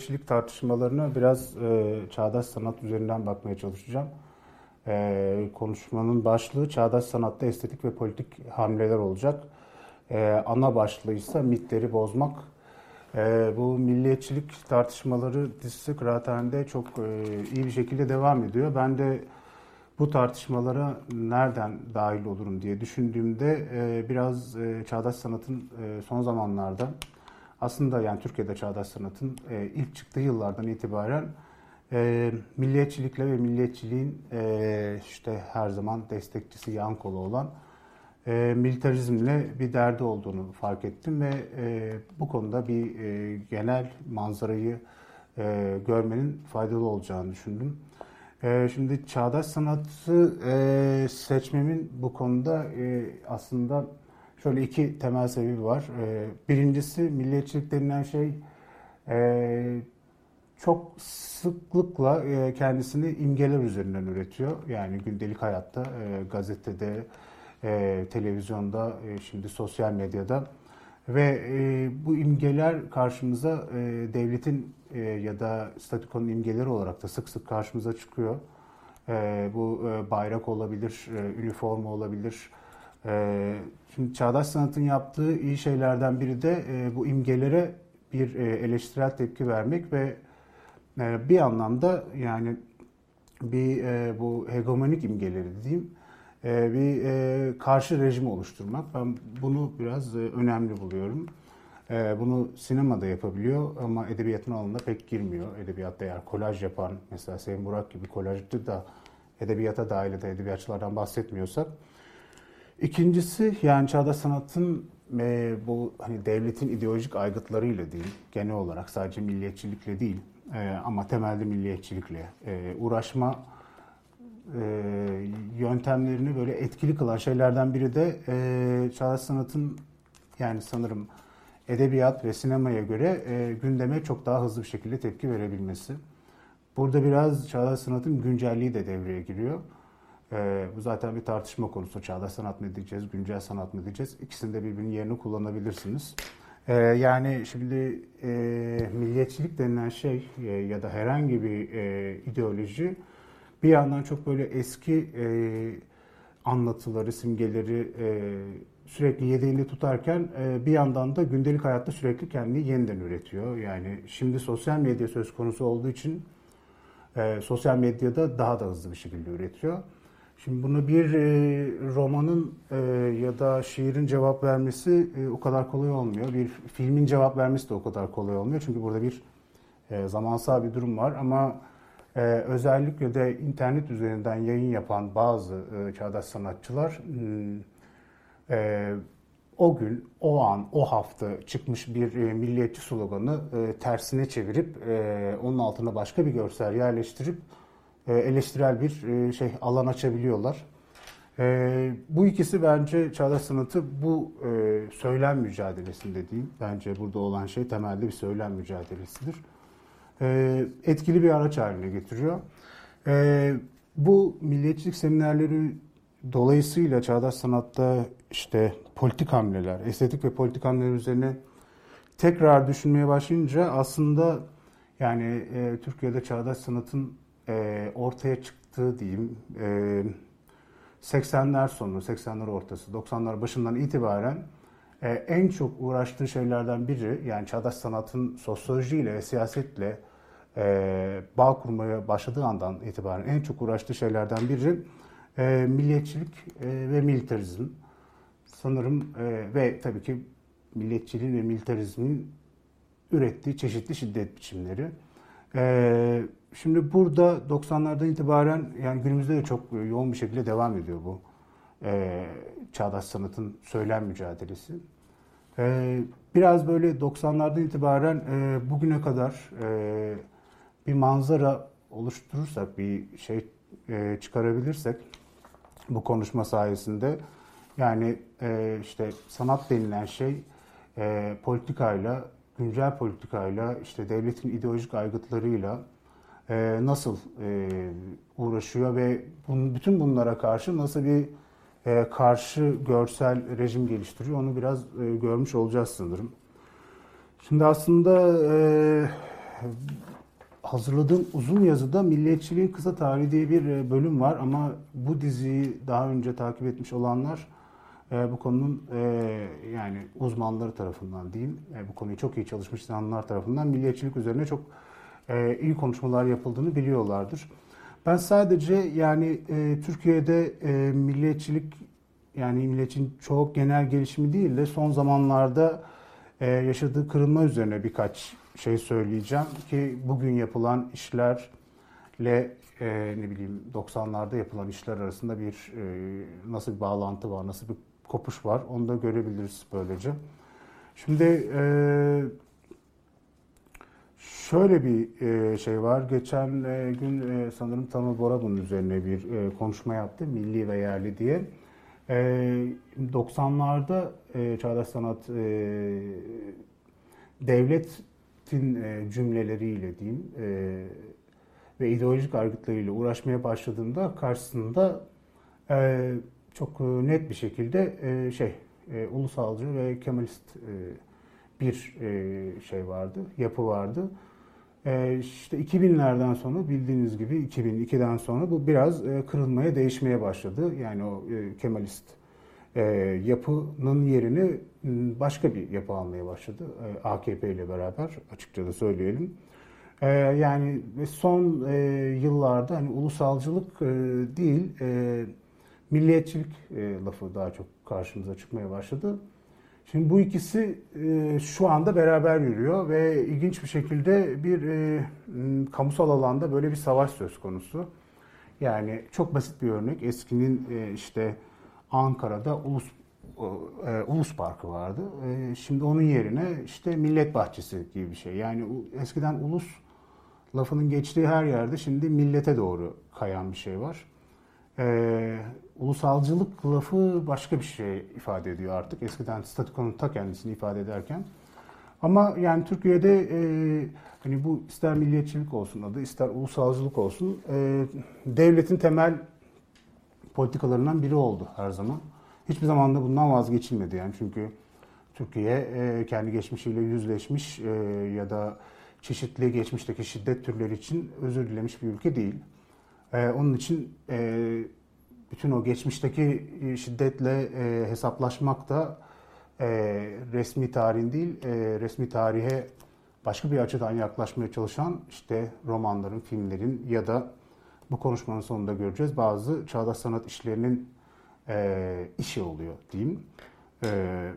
Milliyetçilik tartışmalarına biraz e, çağdaş sanat üzerinden bakmaya çalışacağım. E, konuşmanın başlığı çağdaş sanatta estetik ve politik hamleler olacak. Ana başlığı ise mitleri bozmak. Bu milliyetçilik tartışmaları dizisi Kıraathane'de çok iyi bir şekilde devam ediyor. Ben de bu tartışmalara nereden dahil olurum diye düşündüğümde biraz çağdaş sanatın son zamanlarda aslında yani Türkiye'de çağdaş sanatın e, ilk çıktığı yıllardan itibaren e, milliyetçilikle ve milliyetçiliğin e, işte her zaman destekçisi yan kolu olan e, militarizmle bir derdi olduğunu fark ettim ve e, bu konuda bir e, genel manzarayı e, görmenin faydalı olacağını düşündüm. E, şimdi çağdaş sanatı e, seçmemin bu konuda e, aslında Şöyle iki temel sebebi var. Ee, birincisi milliyetçilik denilen şey e, çok sıklıkla e, kendisini imgeler üzerinden üretiyor. Yani gündelik hayatta, e, gazetede, televizyonda, şimdi sosyal medyada ve bu imgeler karşımıza devletin ya da statükonun imgeleri olarak da sık sık karşımıza çıkıyor. Bu bayrak olabilir, üniforma olabilir, ee, şimdi çağdaş sanatın yaptığı iyi şeylerden biri de e, bu imgelere bir e, eleştirel tepki vermek ve e, bir anlamda yani bir bu hegemonik imgeleri diyeyim bir karşı rejim oluşturmak. Ben bunu biraz önemli buluyorum. Bunu sinemada yapabiliyor ama edebiyatın alanında pek girmiyor. Edebiyatta eğer kolaj yapan mesela Sevim Burak gibi kolajcı da edebiyata dahil eden edebiyatçılardan bahsetmiyorsak İkincisi yani çağdaş sanatın e, bu hani devletin ideolojik aygıtlarıyla değil, genel olarak sadece milliyetçilikle değil e, ama temelde milliyetçilikle e, uğraşma e, yöntemlerini böyle etkili kılan şeylerden biri de e, çağdaş sanatın yani sanırım edebiyat ve sinemaya göre e, gündeme çok daha hızlı bir şekilde tepki verebilmesi. Burada biraz çağdaş sanatın güncelliği de devreye giriyor. Ee, bu zaten bir tartışma konusu. Çağdaş sanat mı diyeceğiz, güncel sanat mı diyeceğiz? İkisini de birbirinin yerini kullanabilirsiniz. Ee, yani şimdi e, milliyetçilik denilen şey e, ya da herhangi bir e, ideoloji bir yandan çok böyle eski e, anlatıları, simgeleri e, sürekli yedeğinde tutarken e, bir yandan da gündelik hayatta sürekli kendini yeniden üretiyor. Yani şimdi sosyal medya söz konusu olduğu için e, sosyal medyada daha da hızlı bir şekilde üretiyor. Şimdi bunu bir e, romanın e, ya da şiirin cevap vermesi e, o kadar kolay olmuyor. Bir filmin cevap vermesi de o kadar kolay olmuyor. Çünkü burada bir zamansal bir durum var ama özellikle de internet üzerinden yayın yapan bazı e, çağdaş sanatçılar e, o gün, o an, o hafta çıkmış bir milliyetçi sloganı tersine çevirip onun altına başka bir görsel yerleştirip eleştirel bir e, şey alan açabiliyorlar. E, bu ikisi bence çağdaş sanatı bu söylem mücadelesinde değil. Bence burada olan şey temelde bir söylem mücadelesidir. Etkili bir araç haline getiriyor. Bu milliyetçilik seminerleri dolayısıyla çağdaş sanatta işte politik hamleler, estetik ve politik hamleler üzerine tekrar düşünmeye başlayınca aslında yani e, Türkiye'de çağdaş sanatın e, ortaya çıktığı diyeyim e, 80'ler sonu, 80'ler ortası, 90'lar başından itibaren e, en çok uğraştığı şeylerden biri yani çağdaş sanatın sosyolojiyle ve siyasetle e, bağ kurmaya başladığı andan itibaren en çok uğraştığı şeylerden biri e, milliyetçilik e, ve militarizm. Sanırım e, ve tabii ki milliyetçiliğin ve militarizmin ürettiği çeşitli şiddet biçimleri. E, Şimdi burada 90'lardan itibaren yani günümüzde de çok yoğun bir şekilde devam ediyor bu. e, çağdaş sanatın söylem mücadelesi. E, biraz böyle 90'lardan itibaren e, bugüne kadar e, bir manzara oluşturursak, bir şey e, çıkarabilirsek bu konuşma sayesinde yani e, işte sanat denilen şey e, politikayla, güncel politikayla, işte devletin ideolojik aygıtlarıyla e, nasıl e, uğraşıyor ve bun, bütün bunlara karşı nasıl bir e, karşı görsel rejim geliştiriyor onu biraz e, görmüş olacağız sanırım. Şimdi aslında e, hazırladığım uzun yazıda Milliyetçiliğin Kısa Tarihi diye bir e, bölüm var ama bu diziyi daha önce takip etmiş olanlar bu konunun e, yani uzmanları tarafından değil, e, bu konuyu çok iyi çalışmış insanlar tarafından milliyetçilik üzerine çok e, iyi konuşmalar yapıldığını biliyorlardır. Ben sadece yani Türkiye'de milliyetçilik yani milliyetçinin çok genel gelişimi değil de son zamanlarda yaşadığı kırılma üzerine birkaç şey söyleyeceğim ki bugün yapılan işlerle ne bileyim 90'larda yapılan işler arasında bir nasıl bir bağlantı var, nasıl bir kopuş var onu da görebiliriz böylece. Şimdi e, şöyle bir e, şey var. Geçen e, gün e, sanırım Tanıl Bora bunun üzerine bir e, konuşma yaptı. Milli ve yerli diye. E, 90'larda e, Çağdaş Sanat e, devletin e, cümleleriyle diyeyim e, ve ideolojik argıtlarıyla uğraşmaya başladığında karşısında e, çok net bir şekilde e, şey e, ulusalcı ve kemalist e, bir e, şey vardı, yapı vardı. E, işte 2000'lerden sonra bildiğiniz gibi 2002'den sonra bu biraz e, kırılmaya, değişmeye başladı. Yani o e, kemalist e, yapının yerini başka bir yapı almaya başladı. E, AKP ile beraber açıkça da söyleyelim. E, yani son e, yıllarda hani ulusalcılık e, değil, e, milliyetçilik e, lafı daha çok karşımıza çıkmaya başladı. Şimdi bu ikisi e, şu anda beraber yürüyor ve ilginç bir şekilde bir e, kamusal alanda böyle bir savaş söz konusu. Yani çok basit bir örnek. Eskinin e, işte Ankara'da Ulus e, Ulus Parkı vardı. E, şimdi onun yerine işte Millet Bahçesi gibi bir şey. Yani eskiden ulus lafının geçtiği her yerde şimdi millete doğru kayan bir şey var. E, ulusalcılık lafı başka bir şey ifade ediyor artık. Eskiden statükonun ta kendisini ifade ederken. Ama yani Türkiye'de e, hani bu ister milliyetçilik olsun adı, ister ulusalcılık olsun e, devletin temel politikalarından biri oldu her zaman. Hiçbir zaman da bundan vazgeçilmedi yani çünkü Türkiye e, kendi geçmişiyle yüzleşmiş e, ya da çeşitli geçmişteki şiddet türleri için özür dilemiş bir ülke değil. E, onun için e, bütün o geçmişteki e, şiddetle e, hesaplaşmak da e, resmi tarihin değil, e, resmi tarihe başka bir açıdan yaklaşmaya çalışan işte romanların, filmlerin ya da bu konuşmanın sonunda göreceğiz bazı çağdaş sanat işlerinin e, işi oluyor diyeyim. E,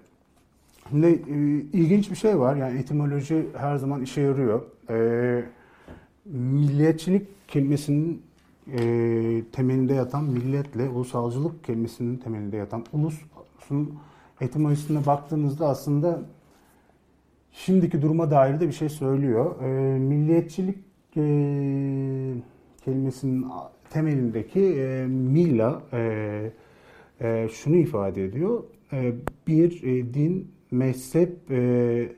Şimdi e, ilginç bir şey var. Yani etimoloji her zaman işe yarıyor. E, milliyetçilik kelimesinin e, temelinde yatan milletle ulusalcılık kelimesinin temelinde yatan ulusun etimolojisine baktığınızda aslında şimdiki duruma dair de bir şey söylüyor. E, milliyetçilik e, kelimesinin temelindeki e, milla e, e, şunu ifade ediyor. E, bir e, din, mezhep e,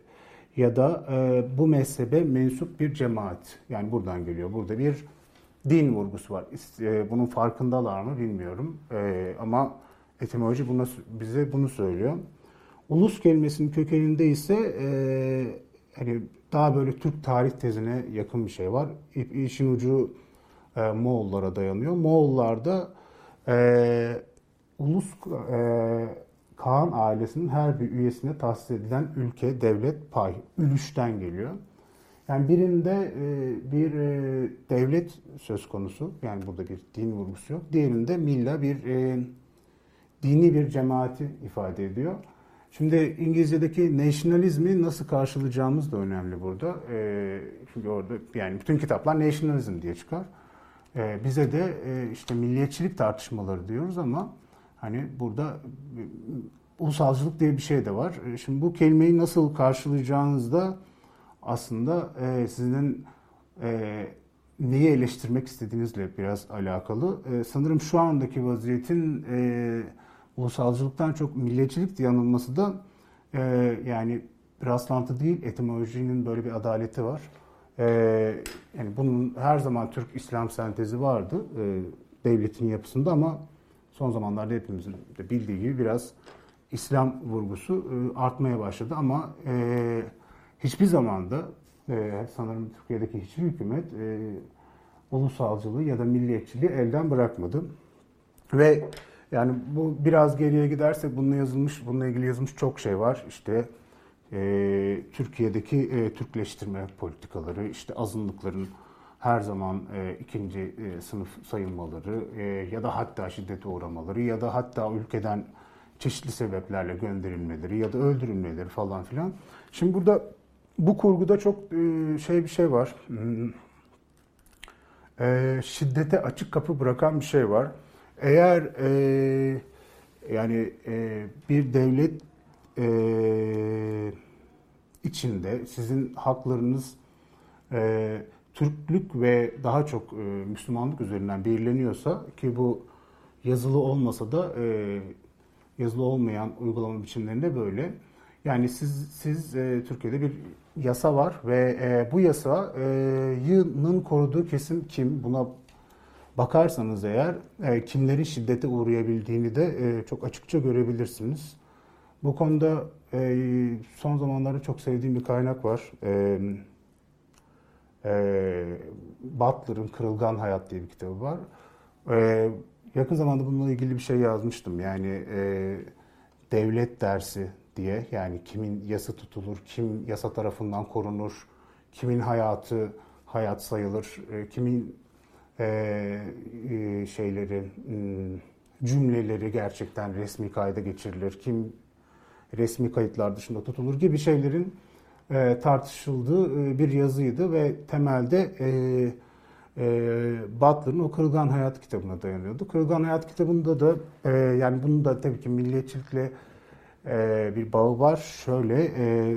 ya da e, bu mezhebe mensup bir cemaat. Yani buradan geliyor. Burada bir din vurgusu var. E, bunun farkındalar mı bilmiyorum. E, ama etimoloji buna, bize bunu söylüyor. Ulus kelimesinin kökeninde ise e, hani daha böyle Türk tarih tezine yakın bir şey var. İşin ucu Moğollara dayanıyor. Moğollarda e, ulus Kaan ailesinin her bir üyesine tahsis edilen ülke, devlet, pay, ülüşten geliyor. Yani birinde e, bir e, devlet söz konusu, yani burada bir din vurgusu yok. Diğerinde milla bir e, dini bir cemaati ifade ediyor. Şimdi İngilizce'deki nationalizmi nasıl karşılayacağımız da önemli burada. çünkü orada yani bütün kitaplar nationalism diye çıkar. bize de işte milliyetçilik tartışmaları diyoruz ama Hani burada ulusalcılık diye bir şey de var. Şimdi bu kelimeyi nasıl karşılayacağınızda aslında e, sizin e, neyi eleştirmek istediğinizle biraz alakalı. E, sanırım şu andaki vaziyetin e, ulusalcılıktan çok milliyetçilik diye anılması da e, yani rastlantı değil, etimolojinin böyle bir adaleti var. E, yani bunun her zaman Türk-İslam sentezi vardı e, devletin yapısında ama son zamanlarda hepimizin de bildiği gibi biraz İslam vurgusu e, artmaya başladı ama e, hiçbir zamanda e, sanırım Türkiye'deki hiçbir hükümet e, ulusalcılığı ya da milliyetçiliği elden bırakmadı. Ve yani bu biraz geriye gidersek bununla yazılmış, bununla ilgili yazılmış çok şey var. İşte e, Türkiye'deki e, Türkleştirme politikaları, işte azınlıkların her zaman e, ikinci e, sınıf sayılmaları e, ya da hatta şiddete uğramaları ya da hatta ülkeden çeşitli sebeplerle gönderilmeleri ya da öldürülmeleri falan filan. Şimdi burada bu kurguda çok e, şey bir şey var. Hmm. E, şiddete açık kapı bırakan bir şey var. Eğer e, yani bir devlet içinde sizin haklarınız Türklük ve daha çok Müslümanlık üzerinden belirleniyorsa ki bu yazılı olmasa da yazılı olmayan uygulama biçimlerinde böyle. Yani siz siz Türkiye'de bir yasa var ve e, bu yasanın koruduğu kesim kim? Buna bakarsanız eğer e, kimlerin şiddete uğrayabildiğini de e, çok açıkça görebilirsiniz. Bu konuda e, son zamanlarda çok sevdiğim bir kaynak var. E, e, Butler'ın Kırılgan Hayat diye bir kitabı var. E, yakın zamanda bununla ilgili bir şey yazmıştım. Yani e, devlet dersi diye yani kimin yasa tutulur, kim yasa tarafından korunur, kimin hayatı hayat sayılır, e, kimin e, e, şeyleri hmm, cümleleri gerçekten resmi kayda geçirilir, kim resmi kayıtlar dışında tutulur gibi şeylerin e, tartışıldığı e, bir yazıydı ve temelde e, e, Butler'ın o Kırılgan Hayat kitabına dayanıyordu. Kırılgan Hayat kitabında da e, yani bunun da tabii ki milliyetçilikle e, bir bağı var. Şöyle e,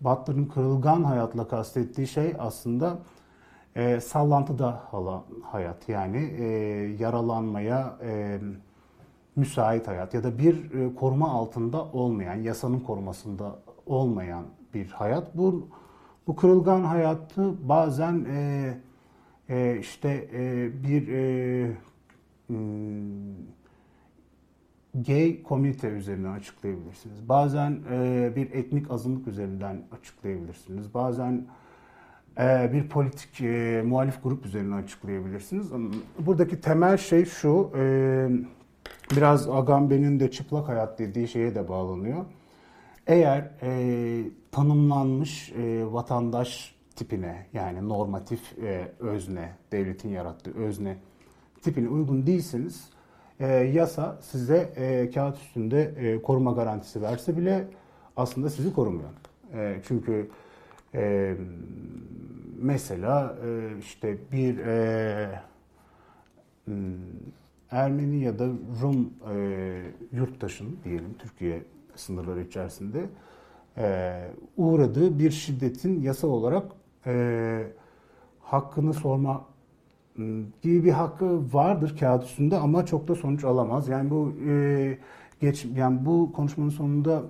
Butler'ın Kırılgan Hayatla kastettiği şey aslında e, sallantıda hayat yani e, yaralanmaya e, müsait hayat ya da bir e, koruma altında olmayan, yasanın korumasında olmayan bir hayat. Bu bu kırılgan hayatı bazen e, e, işte e, bir e, hmm, gay komünite üzerinden açıklayabilirsiniz. Bazen e, bir etnik azınlık üzerinden açıklayabilirsiniz. Bazen e, bir politik e, muhalif grup üzerinden açıklayabilirsiniz. Buradaki temel şey şu, e, biraz Agamben'in de çıplak hayat dediği şeye de bağlanıyor. Eğer e, tanımlanmış e, vatandaş tipine yani normatif e, özne, devletin yarattığı özne tipine uygun değilseniz e, yasa size e, kağıt üstünde e, koruma garantisi verse bile aslında sizi korumuyor. E, çünkü e, mesela e, işte bir e, hmm, Ermeni ya da Rum e, yurttaşın diyelim Türkiye sınırları içerisinde e, uğradığı bir şiddetin yasal olarak e, hakkını sorma gibi bir hakkı vardır kağıt üstünde ama çok da sonuç alamaz. Yani bu e, geç yani bu konuşmanın sonunda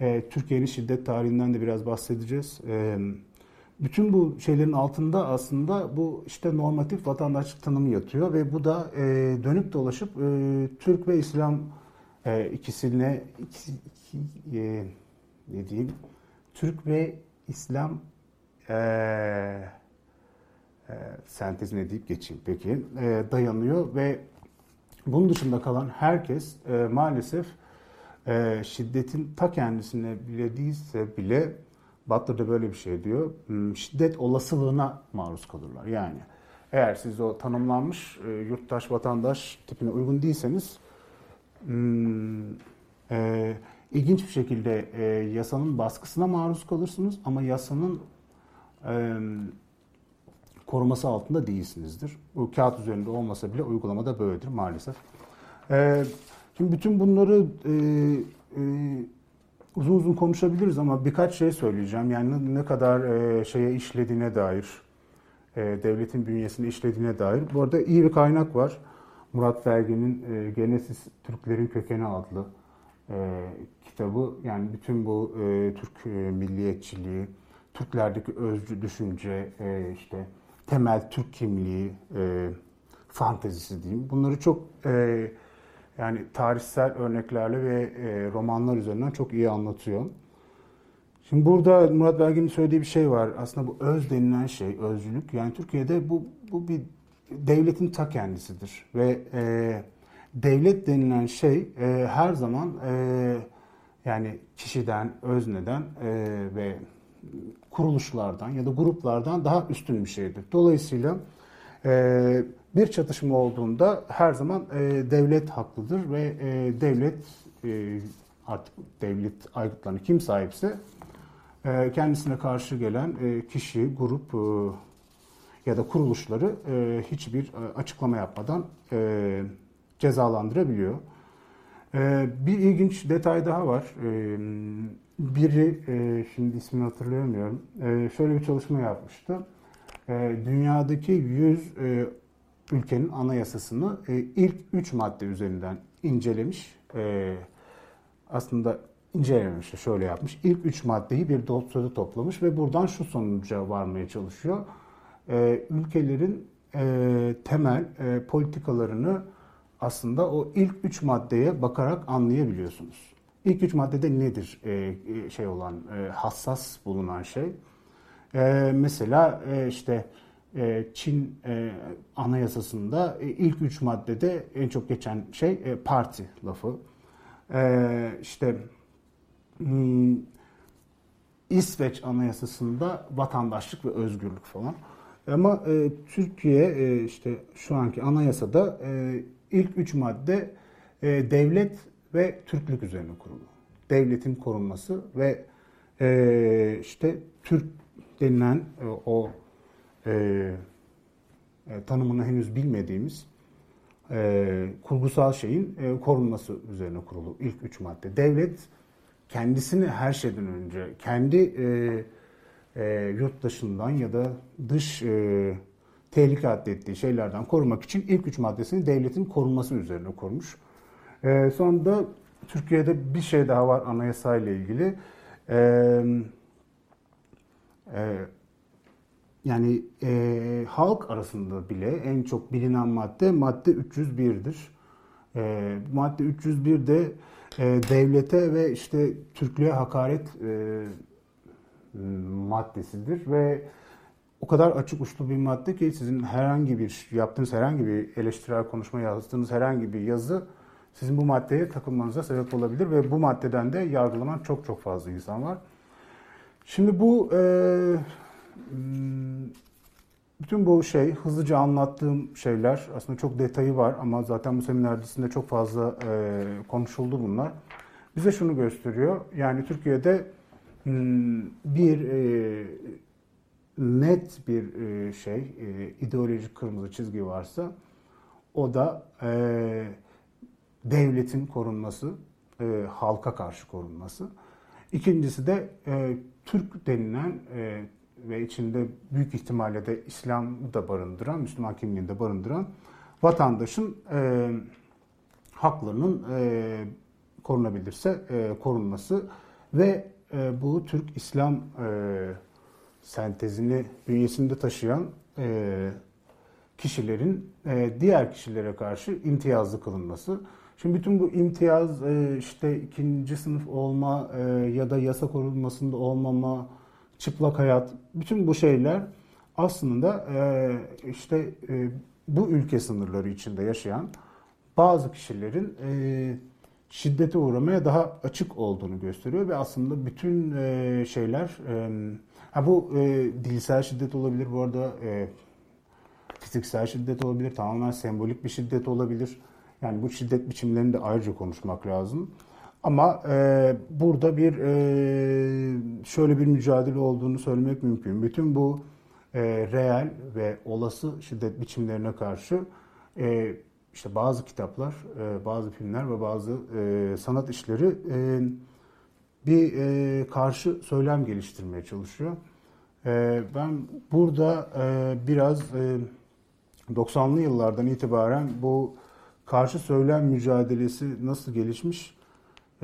e, Türkiye'nin şiddet tarihinden de biraz bahsedeceğiz. E, bütün bu şeylerin altında aslında bu işte normatif vatandaşlık tanımı yatıyor ve bu da e, dönüp dolaşıp e, Türk ve İslam e, ikisine iki, iki, e, ne diyeyim Türk ve İslam e, e, sentezine deyip geçeyim peki e, dayanıyor ve bunun dışında kalan herkes e, maalesef e, şiddetin ta kendisine bile değilse bile Butler da böyle bir şey diyor. Hmm, şiddet olasılığına maruz kalırlar. Yani eğer siz o tanımlanmış e, yurttaş vatandaş tipine uygun değilseniz hmm, e, ilginç bir şekilde e, yasanın baskısına maruz kalırsınız ama yasanın e, koruması altında değilsinizdir. Bu kağıt üzerinde olmasa bile uygulamada böyledir maalesef. E, Şimdi bütün bunları e, e, uzun uzun konuşabiliriz ama birkaç şey söyleyeceğim. Yani ne kadar e, şeye işlediğine dair, e, devletin bünyesinde işlediğine dair. Bu arada iyi bir kaynak var. Murat Belge'nin e, Genesis Türklerin Kökeni adlı e, kitabı. Yani bütün bu e, Türk e, milliyetçiliği, Türklerdeki özcü düşünce, e, işte temel Türk kimliği, e, fantezisi diyeyim. Bunları çok e, yani tarihsel örneklerle ve e, romanlar üzerinden çok iyi anlatıyor. Şimdi burada Murat Belge'nin söylediği bir şey var. Aslında bu öz denilen şey, özcülük. Yani Türkiye'de bu, bu bir devletin ta kendisidir. Ve e, devlet denilen şey e, her zaman e, yani kişiden, özneden e, ve kuruluşlardan ya da gruplardan daha üstün bir şeydir. Dolayısıyla e, bir çatışma olduğunda her zaman e, devlet haklıdır ve e, devlet e, artık devlet aygıtlarını kim sahipse e, kendisine karşı gelen e, kişi, grup e, ya da kuruluşları e, hiçbir e, açıklama yapmadan e, cezalandırabiliyor. E, bir ilginç detay daha var. E, biri, e, şimdi ismini hatırlayamıyorum, e, şöyle bir çalışma yapmıştı. E, dünyadaki 100 e, ülkenin anayasasını e, ilk 3 madde üzerinden incelemiş. E, aslında incelememiş de şöyle yapmış. İlk 3 maddeyi bir dosyada toplamış ve buradan şu sonuca varmaya çalışıyor. E, ülkelerin e, temel e, politikalarını aslında o ilk 3 maddeye bakarak anlayabiliyorsunuz. İlk 3 maddede nedir e, şey olan e, hassas bulunan şey? E, mesela e, işte e, Çin e, anayasasında e, ilk üç maddede en çok geçen şey parti lafı. İşte hmm, İsveç anayasasında vatandaşlık ve özgürlük falan. Ama Türkiye işte şu anki anayasada ilk üç madde devlet ve Türklük üzerine kurulu. Devletin korunması ve işte Türk denilen o e, e, tanımını henüz bilmediğimiz e, kurgusal şeyin e, korunması üzerine kurulu ilk üç madde. Devlet kendisini her şeyden önce kendi e, e, yurt dışından ya da dış e, tehlike addettiği şeylerden korumak için ilk üç maddesini devletin korunması üzerine kurmuş. E, sonunda Türkiye'de bir şey daha var anayasayla ilgili. E, e, yani e, halk arasında bile en çok bilinen madde madde 301'dir. E, madde 301 de e, devlete ve işte Türklüğe hakaret e, maddesidir ve o kadar açık uçlu bir madde ki sizin herhangi bir yaptığınız herhangi bir eleştirel konuşma yazdığınız herhangi bir yazı sizin bu maddeye takılmanıza sebep olabilir ve bu maddeden de yargılanan çok çok fazla insan var. Şimdi bu e, Hmm, bütün bu şey hızlıca anlattığım şeyler aslında çok detayı var ama zaten bu seminer dizisinde çok fazla e, konuşuldu bunlar. Bize şunu gösteriyor. Yani Türkiye'de hmm, bir e, net bir e, şey e, ideolojik kırmızı çizgi varsa o da e, devletin korunması, e, halka karşı korunması. İkincisi de e, Türk denilen e, ve içinde büyük ihtimalle de İslam'ı da barındıran, Müslüman kimliğini de barındıran vatandaşın e, haklarının e, korunabilirse e, korunması ve e, bu Türk İslam e, sentezini bünyesinde taşıyan e, kişilerin e, diğer kişilere karşı imtiyazlı kılınması. Şimdi bütün bu imtiyaz e, işte ikinci sınıf olma e, ya da yasa korunmasında olmama çıplak hayat, bütün bu şeyler aslında e, işte bu ülke sınırları içinde yaşayan bazı kişilerin şiddete uğramaya daha açık olduğunu gösteriyor ve aslında bütün şeyler ha bu dilsel şiddet olabilir bu arada fiziksel şiddet olabilir tamamen sembolik bir şiddet olabilir yani bu şiddet biçimlerini de ayrıca konuşmak lazım. Ama e, burada bir e, şöyle bir mücadele olduğunu söylemek mümkün. Bütün bu e, reel ve olası şiddet biçimlerine karşı e, işte bazı kitaplar, e, bazı filmler ve bazı e, sanat işleri e, bir e, karşı söylem geliştirmeye çalışıyor. E, ben burada e, biraz e, 90'lı yıllardan itibaren bu karşı söylem mücadelesi nasıl gelişmiş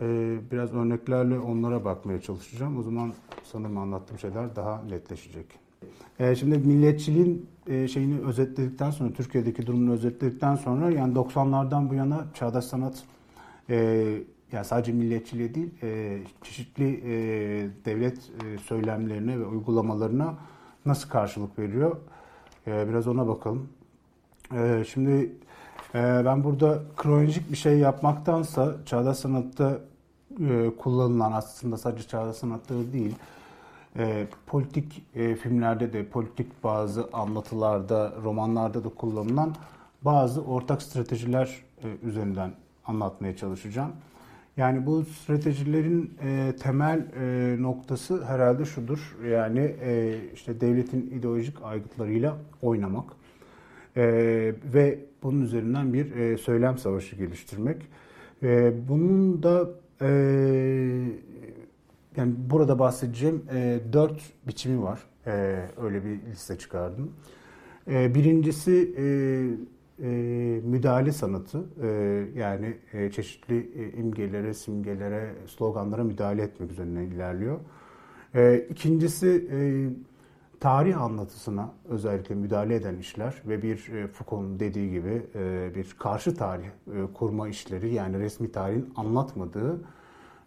e, biraz örneklerle onlara bakmaya çalışacağım. O zaman sanırım anlattığım şeyler daha netleşecek. E, şimdi milliyetçiliğin e, şeyini özetledikten sonra, Türkiye'deki durumunu özetledikten sonra yani 90'lardan bu yana çağdaş sanat yani sadece milliyetçiliğe değil çeşitli devlet e, söylemlerine ve uygulamalarına nasıl karşılık veriyor? Biraz ona bakalım. Şimdi ben burada kronolojik bir şey yapmaktansa çağdaş sanatta e, kullanılan aslında sadece çağdaş sanatta değil e, politik e, filmlerde de politik bazı anlatılarda romanlarda da kullanılan bazı ortak stratejiler e, üzerinden anlatmaya çalışacağım. Yani bu stratejilerin e, temel e, noktası herhalde şudur. Yani e, işte devletin ideolojik aygıtlarıyla oynamak e, ve bunun üzerinden bir e, söylem savaşı geliştirmek. E, bunun da e, yani burada bahsedeceğim e, dört biçimi var. E, öyle bir liste çıkardım. E, birincisi e, e, müdahale sanatı. E, yani e, çeşitli e, imgelere, simgelere, sloganlara müdahale etmek üzerine ilerliyor. E, ikincisi e, tarih anlatısına özellikle müdahale eden işler ve bir e, Foucault'un dediği gibi e, bir karşı tarih e, kurma işleri yani resmi tarihin anlatmadığı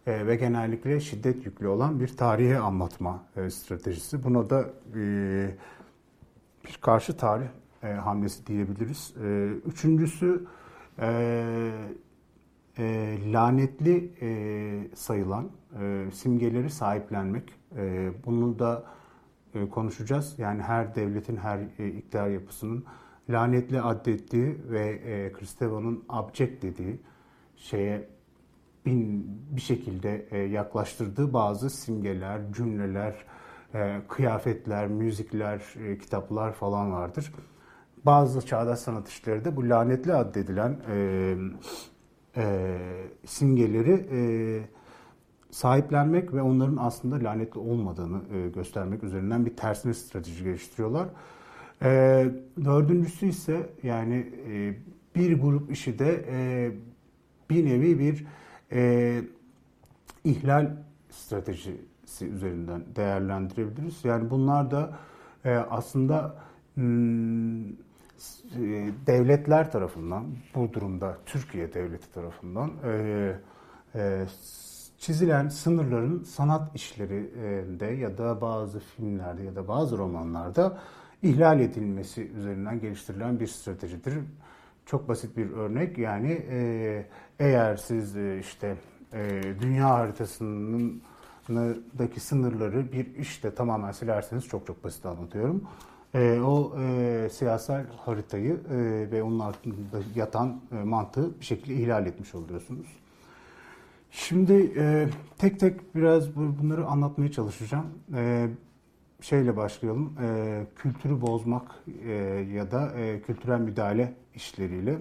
ve genellikle şiddet yüklü olan bir tarihi anlatma stratejisi. Buna da bir karşı tarih hamlesi diyebiliriz. Üçüncüsü lanetli sayılan simgeleri sahiplenmek. Bunu da konuşacağız. Yani her devletin, her e, iktidar yapısının lanetli addettiği ve e, Kristeva'nın abject dediği şeye bin, bir şekilde e, yaklaştırdığı bazı simgeler, cümleler, e, kıyafetler, müzikler, e, kitaplar falan vardır. Bazı çağdaş sanat işleri de bu lanetli addedilen e, e, simgeleri e, sahiplenmek ve onların aslında lanetli olmadığını e, göstermek üzerinden bir tersine strateji geliştiriyorlar. E, dördüncüsü ise yani e, bir grup işi de e, bir nevi bir e, ihlal stratejisi üzerinden değerlendirebiliriz. Yani bunlar da e, aslında hmm, e, devletler tarafından, bu durumda Türkiye devleti tarafından e, e, çizilen sınırların sanat işlerinde ya da bazı filmlerde ya da bazı romanlarda ihlal edilmesi üzerinden geliştirilen bir stratejidir. Çok basit bir örnek yani e, eğer siz e, işte e, dünya haritasının daki sınırları bir işte tamamen silerseniz çok çok basit anlatıyorum. O siyasal haritayı ve onun altında yatan mantığı bir şekilde ihlal etmiş oluyorsunuz. Şimdi e, tek tek biraz bunları anlatmaya çalışacağım. E, şeyle başlayalım. E, kültürü bozmak e, ya da e, kültürel müdahale işleriyle.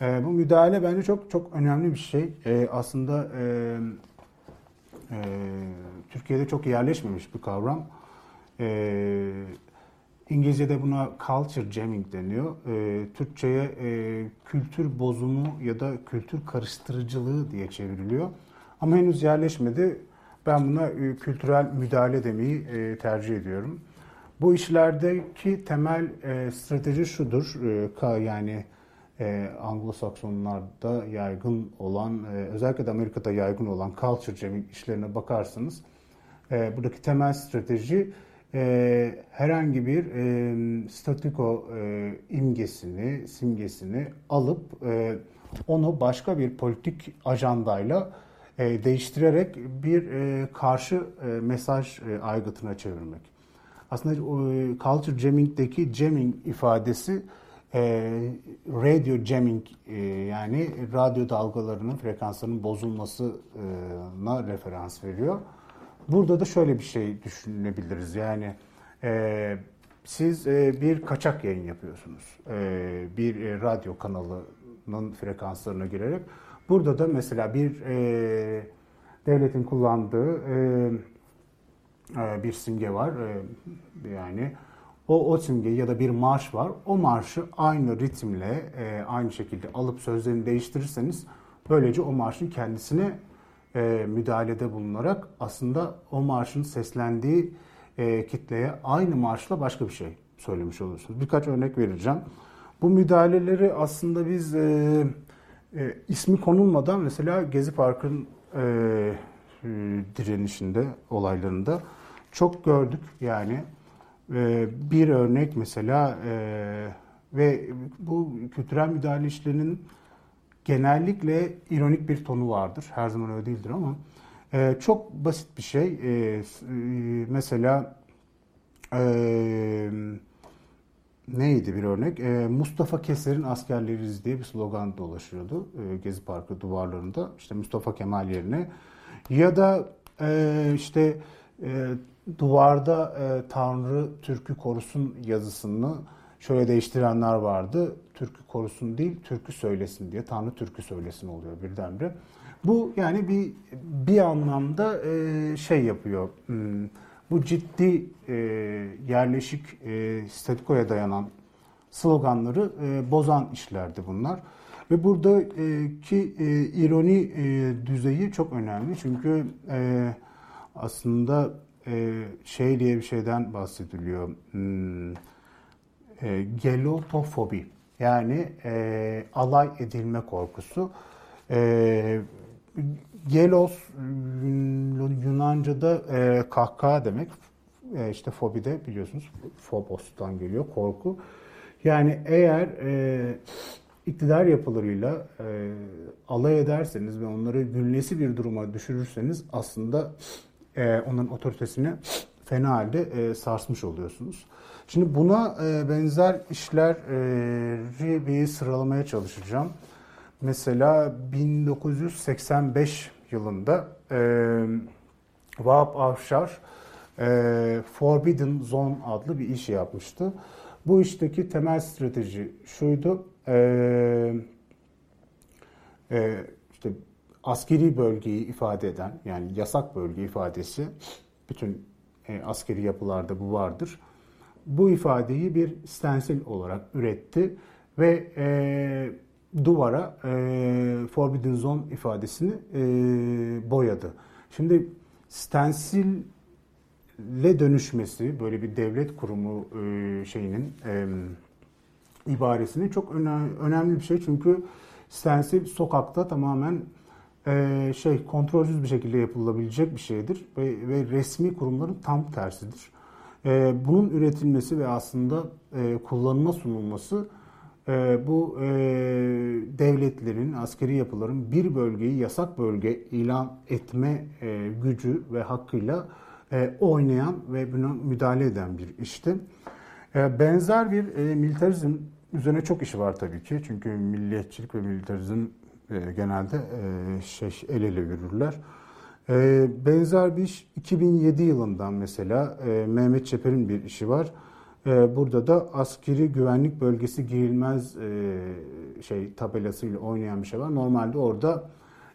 E, bu müdahale bence çok çok önemli bir şey. E, aslında e, e, Türkiye'de çok yerleşmemiş bir kavram. E, İngilizce'de buna culture jamming deniyor. E, Türkçe'ye e, kültür bozumu ya da kültür karıştırıcılığı diye çevriliyor. Ama henüz yerleşmedi. Ben buna e, kültürel müdahale demeyi e, tercih ediyorum. Bu işlerdeki temel e, strateji şudur. E, yani e, Anglo-Saksonlarda yaygın olan, e, özellikle de Amerika'da yaygın olan culture jamming işlerine bakarsanız e, buradaki temel strateji e, herhangi bir e, statiko e, imgesini, simgesini alıp e, onu başka bir politik ajandayla e, değiştirerek bir e, karşı e, mesaj e, aygıtına çevirmek. Aslında e, culture jamming'deki jamming ifadesi e, radio jamming e, yani radyo dalgalarının frekanslarının bozulmasına referans veriyor. Burada da şöyle bir şey düşünebiliriz yani e, siz e, bir kaçak yayın yapıyorsunuz. E, bir e, radyo kanalı radyonun frekanslarına girerek. Burada da mesela bir e, devletin kullandığı e, e, bir simge var. E, yani o, o simge ya da bir marş var. O marşı aynı ritimle e, aynı şekilde alıp sözlerini değiştirirseniz böylece o marşın kendisine e, müdahalede bulunarak aslında o marşın seslendiği e, kitleye aynı marşla başka bir şey söylemiş olursunuz. Birkaç örnek vereceğim. Bu müdahaleleri aslında biz e, e, ismi konulmadan mesela Gezi Park'ın e, e, direnişinde, olaylarında çok gördük. Yani e, bir örnek mesela e, ve bu kültürel müdahale işlerinin genellikle ironik bir tonu vardır. Her zaman öyle değildir ama e, çok basit bir şey. E, e, mesela e, neydi bir örnek? E, Mustafa Keser'in askerleriz diye bir slogan dolaşıyordu e, Gezi Parkı duvarlarında. İşte Mustafa Kemal yerine. Ya da e, işte e, duvarda e, Tanrı Türk'ü korusun yazısını şöyle değiştirenler vardı. Türk'ü korusun değil, Türk'ü söylesin diye. Tanrı Türk'ü söylesin oluyor birdenbire. Bu yani bir bir anlamda e, şey yapıyor. Hmm, bu ciddi e, yerleşik e, statikoya dayanan sloganları e, bozan işlerdi bunlar. Ve buradaki e, ironi e, düzeyi çok önemli. Çünkü e, aslında e, şey diye bir şeyden bahsediliyor. Hmm, e, gelotofobi yani e, alay edilme korkusu. E, gelos Yunanca'da e, kahkaha demek. E, işte fobi de biliyorsunuz phobos'tan geliyor korku. Yani eğer e, iktidar yapılarıyla e, alay ederseniz ve onları gülnesi bir duruma düşürürseniz aslında e, onların otoritesini fena halde e, sarsmış oluyorsunuz. Şimdi buna e, benzer işleri bir sıralamaya çalışacağım. Mesela 1985 yılında e, Vahap Avşar e, Forbidden Zone adlı bir iş yapmıştı. Bu işteki temel strateji şuydu. İşte askeri bölgeyi ifade eden yani yasak bölge ifadesi bütün askeri yapılarda bu vardır. Bu ifadeyi bir stensil olarak üretti ve e, duvara e, Forbidden Zone ifadesini e, boyadı. Şimdi stensille dönüşmesi böyle bir devlet kurumu e, şeyinin e, ibaresinin çok önemli, önemli bir şey çünkü stensil sokakta tamamen e, şey kontrolsüz bir şekilde yapılabilecek bir şeydir ve, ve resmi kurumların tam tersidir. E, bunun üretilmesi ve aslında e, kullanıma sunulması e, bu e, devletlerin, askeri yapıların bir bölgeyi yasak bölge ilan etme e, gücü ve hakkıyla e, oynayan ve buna müdahale eden bir işti. E, benzer bir e, militarizm üzerine çok işi var tabii ki. Çünkü milliyetçilik ve militarizm e, genelde e, şey el ele yürürler. E, benzer bir iş 2007 yılından mesela e, Mehmet Çeper'in bir işi var. E, burada da askeri güvenlik bölgesi girilmez e, şey tabelasıyla oynayan bir şey var. Normalde orada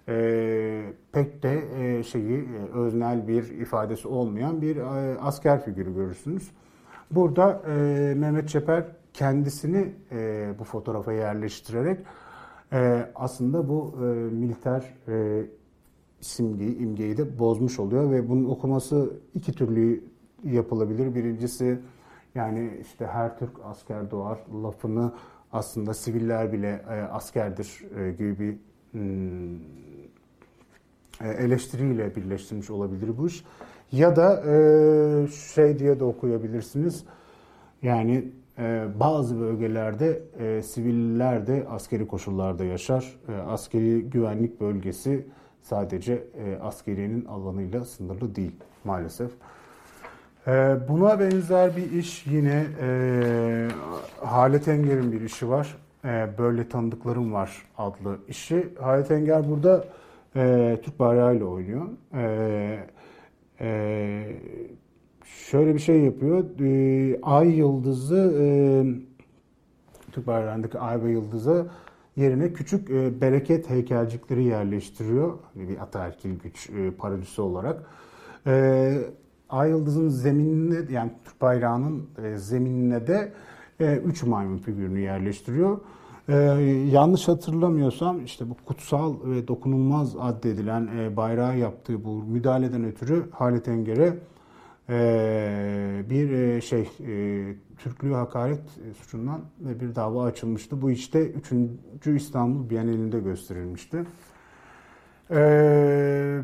e, pek de şeyi öznel bir ifadesi olmayan bir asker figürü görürsünüz. Burada Mehmet Çeper kendisini bu fotoğrafa yerleştirerek aslında bu militer simgeyi, imgeyi de bozmuş oluyor ve bunun okuması iki türlü yapılabilir. Birincisi yani işte her Türk asker doğar lafını aslında siviller bile e, askerdir e, gibi bir hmm, e, eleştiriyle birleştirmiş olabilir bu iş. Ya da e, şey diye de okuyabilirsiniz. Yani e, bazı bölgelerde e, siviller de askeri koşullarda yaşar. E, askeri güvenlik bölgesi sadece e, askeriyenin alanıyla sınırlı değil maalesef. E, buna benzer bir iş yine e, Halet Enger'in bir işi var. E, Böyle Tanıdıklarım Var adlı işi. Halet Enger burada e, Türk bayrağıyla oynuyor. E, e, şöyle bir şey yapıyor. E, ay yıldızı e, Türk bayrağındaki ay ve yıldızı yerine küçük e, bereket heykelcikleri yerleştiriyor. Hani bir ataerkil güç e, parodisi olarak. E, Ay yıldızın zeminine yani Türk bayrağının e, zeminine de e, üç maymun figürünü yerleştiriyor. Ee, yanlış hatırlamıyorsam işte bu kutsal ve dokunulmaz addedilen e, bayrağı yaptığı bu müdahaleden ötürü Halit Enger'e bir e, şey e, Türklüğü hakaret suçundan ve bir dava açılmıştı. Bu işte 3. İstanbul Bienalinde gösterilmişti. E,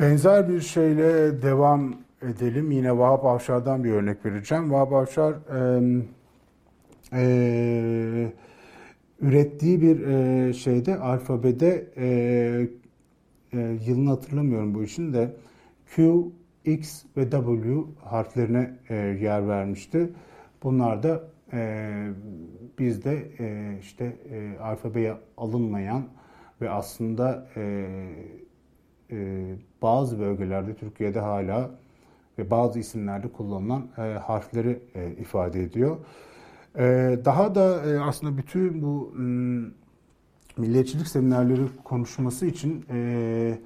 benzer bir şeyle devam edelim. Yine Vahap Avşar'dan bir örnek vereceğim. Vahap Avşar e, e, ürettiği bir e, şeyde alfabede e, e, yılını hatırlamıyorum bu işin de Q, X ve W harflerine e, yer vermişti. Bunlar da e, bizde e, işte e, alfabeye alınmayan ve aslında e, e, bazı bölgelerde Türkiye'de hala ve bazı isimlerde kullanılan e, harfleri e, ifade ediyor. Daha da e, aslında bütün bu hmm, milliyetçilik seminerleri konuşması için e,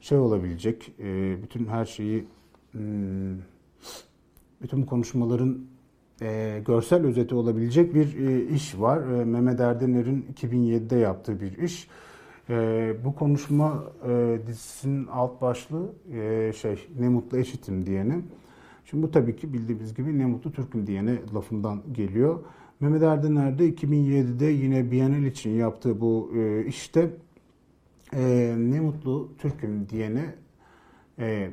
şey olabilecek, e, bütün her şeyi, bütün bu konuşmaların görsel özeti olabilecek bir iş var. Mehmet Erdener'in 2007'de yaptığı bir iş. Bu konuşma dizisinin alt başlığı şey ne mutlu eşitim diyenim. Şimdi bu tabii ki bildiğimiz gibi ne mutlu Türk'üm diyene lafından geliyor. Mehmet Erdener de 2007'de yine Bienal için yaptığı bu e, işte e, ne mutlu Türk'üm diyene e,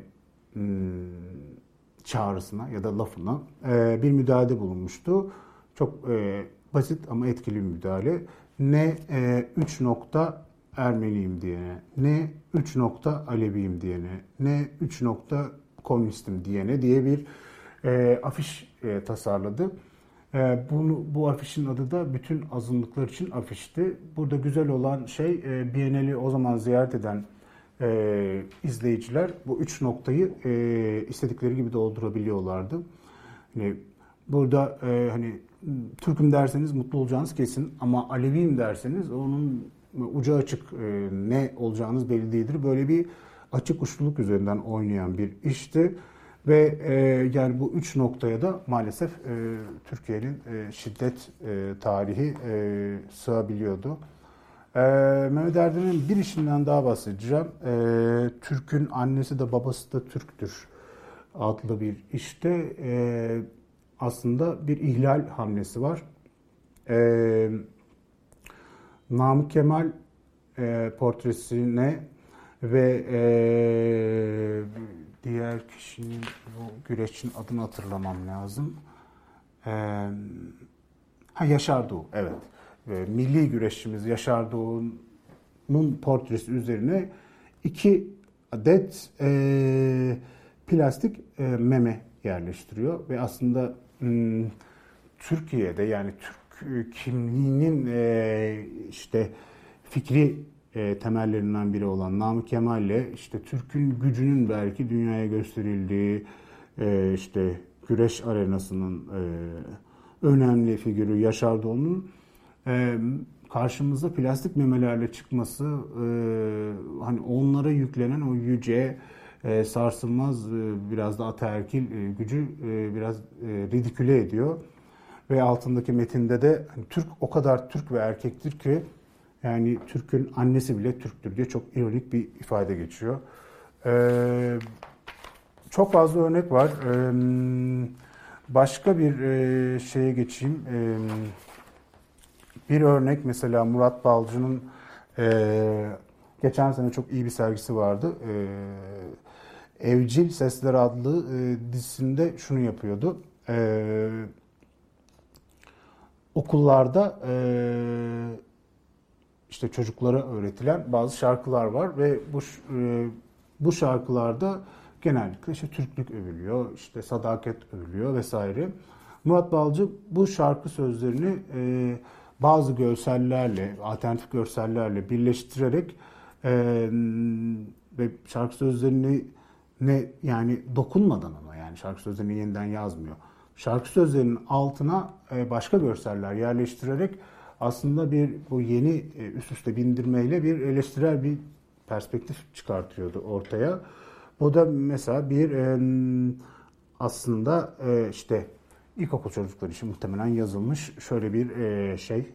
çağrısına ya da lafına e, bir müdahale bulunmuştu. Çok e, basit ama etkili bir müdahale. Ne e, 3 nokta Ermeniyim diyene, ne 3 nokta Aleviyim diyene, ne 3 nokta komünistim diyene diye bir e, afiş e, tasarladı. E, bunu, bu afişin adı da bütün azınlıklar için afişti. Burada güzel olan şey e, Biennale'i o zaman ziyaret eden e, izleyiciler bu üç noktayı e, istedikleri gibi doldurabiliyorlardı. Yani burada e, hani Türk'üm derseniz mutlu olacağınız kesin ama Aleviyim derseniz onun ucu açık e, ne olacağınız belli değildir. Böyle bir açık uçluluk üzerinden oynayan bir işti. Ve e, yani bu üç noktaya da maalesef e, Türkiye'nin e, şiddet e, tarihi e, sığabiliyordu. E, Mehmet Erdem'in bir işinden daha bahsedeceğim. E, Türk'ün annesi de babası da Türk'tür adlı bir işte e, aslında bir ihlal hamlesi var. E, Namık Kemal e, portresine ve e, diğer kişinin bu güreşçinin adını hatırlamam lazım. E, ha Yaşar Doğu, evet. E, milli güreşçimiz Yaşar Doğu'nun portresi üzerine iki adet e, plastik e, meme yerleştiriyor. Ve aslında m, Türkiye'de yani Türk kimliğinin e, işte fikri e, temellerinden biri olan Namık Kemal'le işte Türk'ün gücünün belki dünyaya gösterildiği e, işte güreş arenasının e, önemli figürü Yaşar Doğan'ın e, karşımıza plastik memelerle çıkması e, hani onlara yüklenen o yüce e, sarsılmaz e, biraz da ataerkil e, gücü e, biraz e, ridiküle ediyor ve altındaki metinde de hani Türk o kadar Türk ve erkektir ki yani Türk'ün annesi bile Türktür diye çok ironik bir ifade geçiyor. Ee, çok fazla örnek var. Ee, başka bir e, şeye geçeyim. Ee, bir örnek mesela Murat Balcı'nın e, geçen sene çok iyi bir sergisi vardı. Ee, Evcil Sesler adlı e, dizisinde şunu yapıyordu. Ee, okullarda e, işte çocuklara öğretilen bazı şarkılar var ve bu e, bu şarkılarda genellikle işte Türklük övülüyor, işte sadaket övülüyor vesaire. Murat Balcı bu şarkı sözlerini e, bazı görsellerle, alternatif görsellerle birleştirerek e, ve şarkı sözlerini ne yani dokunmadan ama yani şarkı sözlerini yeniden yazmıyor. Şarkı sözlerinin altına başka görseller yerleştirerek aslında bir bu yeni e, üst üste bindirmeyle bir eleştirel bir perspektif çıkartıyordu ortaya. O da mesela bir aslında işte ilkokul çocukları için muhtemelen yazılmış şöyle bir şey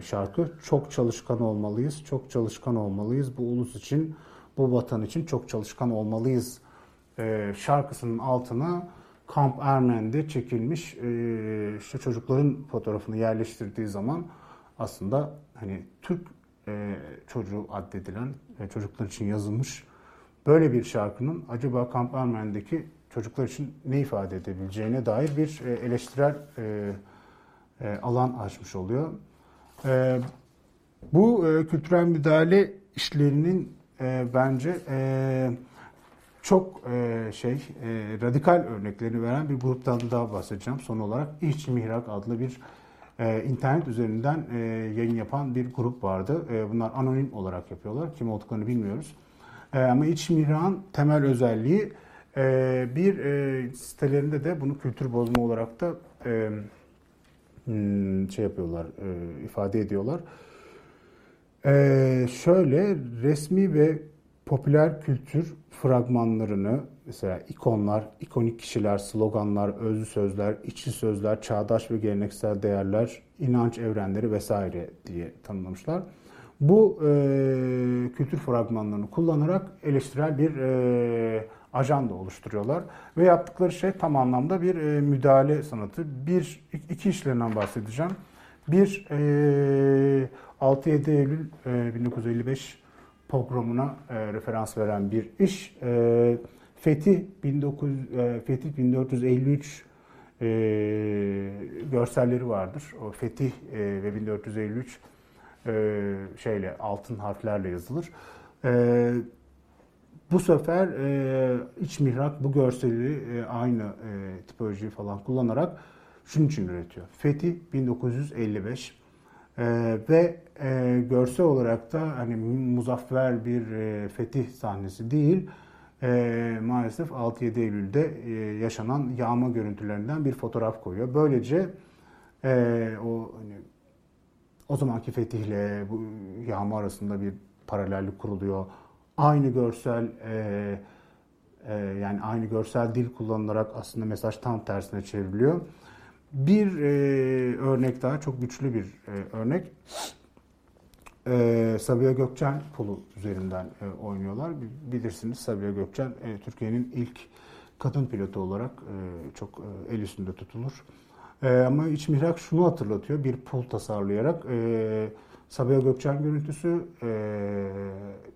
şarkı. Çok çalışkan olmalıyız, çok çalışkan olmalıyız. Bu ulus için, bu vatan için çok çalışkan olmalıyız şarkısının altına Kamp Ermen'de çekilmiş işte çocukların fotoğrafını yerleştirdiği zaman aslında hani Türk çocuğu addedilen çocuklar için yazılmış böyle bir şarkının acaba Kamp Ermen'deki çocuklar için ne ifade edebileceğine dair bir e, eleştirel e, e, alan açmış oluyor. Bu kültürel müdahale işlerinin bence çok şey radikal örneklerini veren bir gruptan daha bahsedeceğim. Son olarak İş Mihrak adlı bir internet üzerinden yayın yapan bir grup vardı. bunlar anonim olarak yapıyorlar. Kim olduklarını bilmiyoruz. ama İç Mihrak'ın temel özelliği ee, bir e, sitelerinde de bunu kültür bozma olarak da e, hmm, şey yapıyorlar, e, ifade ediyorlar. E, şöyle resmi ve popüler kültür fragmanlarını mesela ikonlar, ikonik kişiler, sloganlar, özlü sözler, içi sözler, çağdaş ve geleneksel değerler, inanç evrenleri vesaire diye tanımlamışlar. Bu e, kültür fragmanlarını kullanarak eleştirel bir e, ajanda oluşturuyorlar ve yaptıkları şey tam anlamda bir e, müdahale sanatı. Bir iki işlerinden bahsedeceğim. Bir e, 6-7 Eylül e, 1955 pogromuna e, referans veren bir iş. E, Fetih 19 e, Fetih 1453 e, görselleri vardır. O Fetih e, ve 1453 e, şeyle altın harflerle yazılır. E, bu sefer e, iç mihrak bu görseli e, aynı e, tipolojiyi falan kullanarak şunun için üretiyor. Fethi 1955 e, ve e, görsel olarak da hani muzaffer bir e, fetih sahnesi değil e, maalesef 6-7 Eylül'de e, yaşanan yağma görüntülerinden bir fotoğraf koyuyor. Böylece e, o hani, o zamanki fetihle bu yağma arasında bir paralellik kuruluyor aynı görsel e, e, yani aynı görsel dil kullanılarak aslında mesaj tam tersine çevriliyor. Bir e, örnek daha çok güçlü bir e, örnek. E, Sabiha Gökçen pulu üzerinden e, oynuyorlar. Bilirsiniz Sabiha Gökçen e, Türkiye'nin ilk kadın pilotu olarak e, çok e, el üstünde tutulur. E, ama iç mihrak şunu hatırlatıyor. Bir pul tasarlayarak e, Sabiha Gökçen görüntüsü e,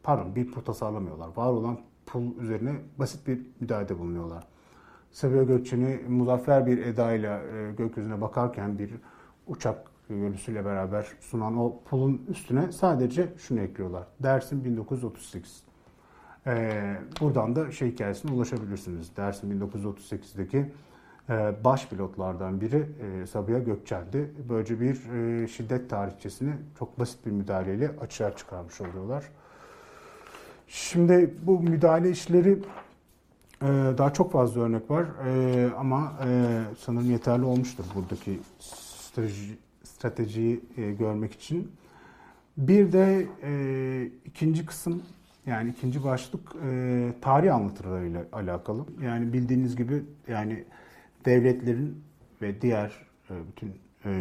pardon bir pul tasarlamıyorlar. Var olan pul üzerine basit bir müdahalede bulunuyorlar. Sabiha Gökçen'i muzaffer bir edayla e, gökyüzüne bakarken bir uçak görüntüsüyle beraber sunan o pulun üstüne sadece şunu ekliyorlar. Dersim 1938. Ee, buradan da şey hikayesine ulaşabilirsiniz. Dersim 1938'deki ee, baş pilotlardan biri e, Sabiha Gökçen'di. Böylece bir e, şiddet tarihçesini çok basit bir müdahaleyle açığa çıkarmış oluyorlar. Şimdi bu müdahale işleri e, daha çok fazla örnek var ama sanırım yeterli olmuştur buradaki strateji, stratejiyi görmek için. Bir de ikinci kısım yani ikinci başlık tarih anlatılarıyla alakalı. Yani bildiğiniz gibi yani devletlerin ve diğer e, bütün e,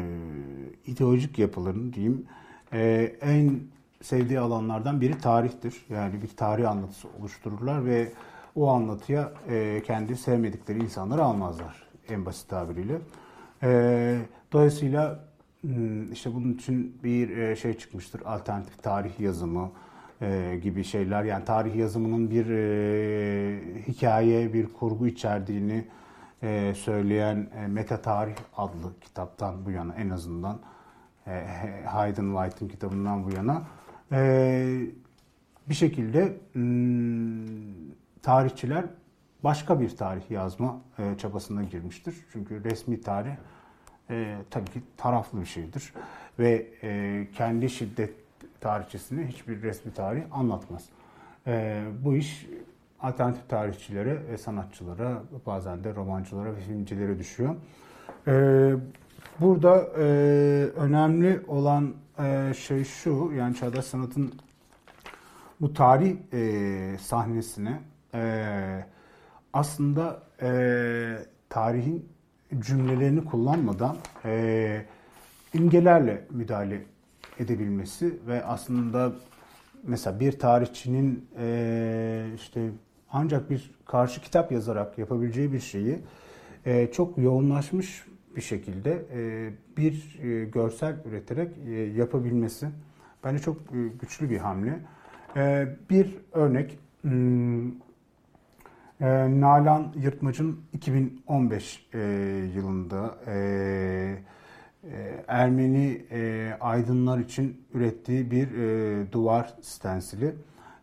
ideolojik yapıların diyeyim e, en sevdiği alanlardan biri tarihtir. Yani bir tarih anlatısı oluştururlar ve o anlatıya e, kendi sevmedikleri insanları almazlar en basit tabiriyle. E, dolayısıyla hmm, işte bunun için bir şey çıkmıştır. Alternatif tarih yazımı gibi şeyler. Yani tarih yazımının bir hikaye, bir kurgu içerdiğini e, söyleyen e, Meta Tarih adlı kitaptan bu yana en azından e, Hayden White'ın kitabından bu yana e, bir şekilde hmm, tarihçiler başka bir tarih yazma e, çabasına girmiştir. Çünkü resmi tarih e, tabii ki taraflı bir şeydir ve e, kendi şiddet tarihçesini hiçbir resmi tarih anlatmaz. E, bu iş alternatif tarihçilere ve sanatçılara bazen de romancılara ve filmcilere düşüyor. Ee, burada e, önemli olan e, şey şu, yani çağdaş sanatın bu tarih e, sahnesine e, aslında e, tarihin cümlelerini kullanmadan e, imgelerle müdahale edebilmesi ve aslında mesela bir tarihçinin e, işte ancak bir karşı kitap yazarak yapabileceği bir şeyi e, çok yoğunlaşmış bir şekilde e, bir e, görsel üreterek e, yapabilmesi bence çok e, güçlü bir hamle. E, bir örnek hmm, e, Nalan Yırtmac'ın 2015 e, yılında e, e, Ermeni e, aydınlar için ürettiği bir e, duvar stensili.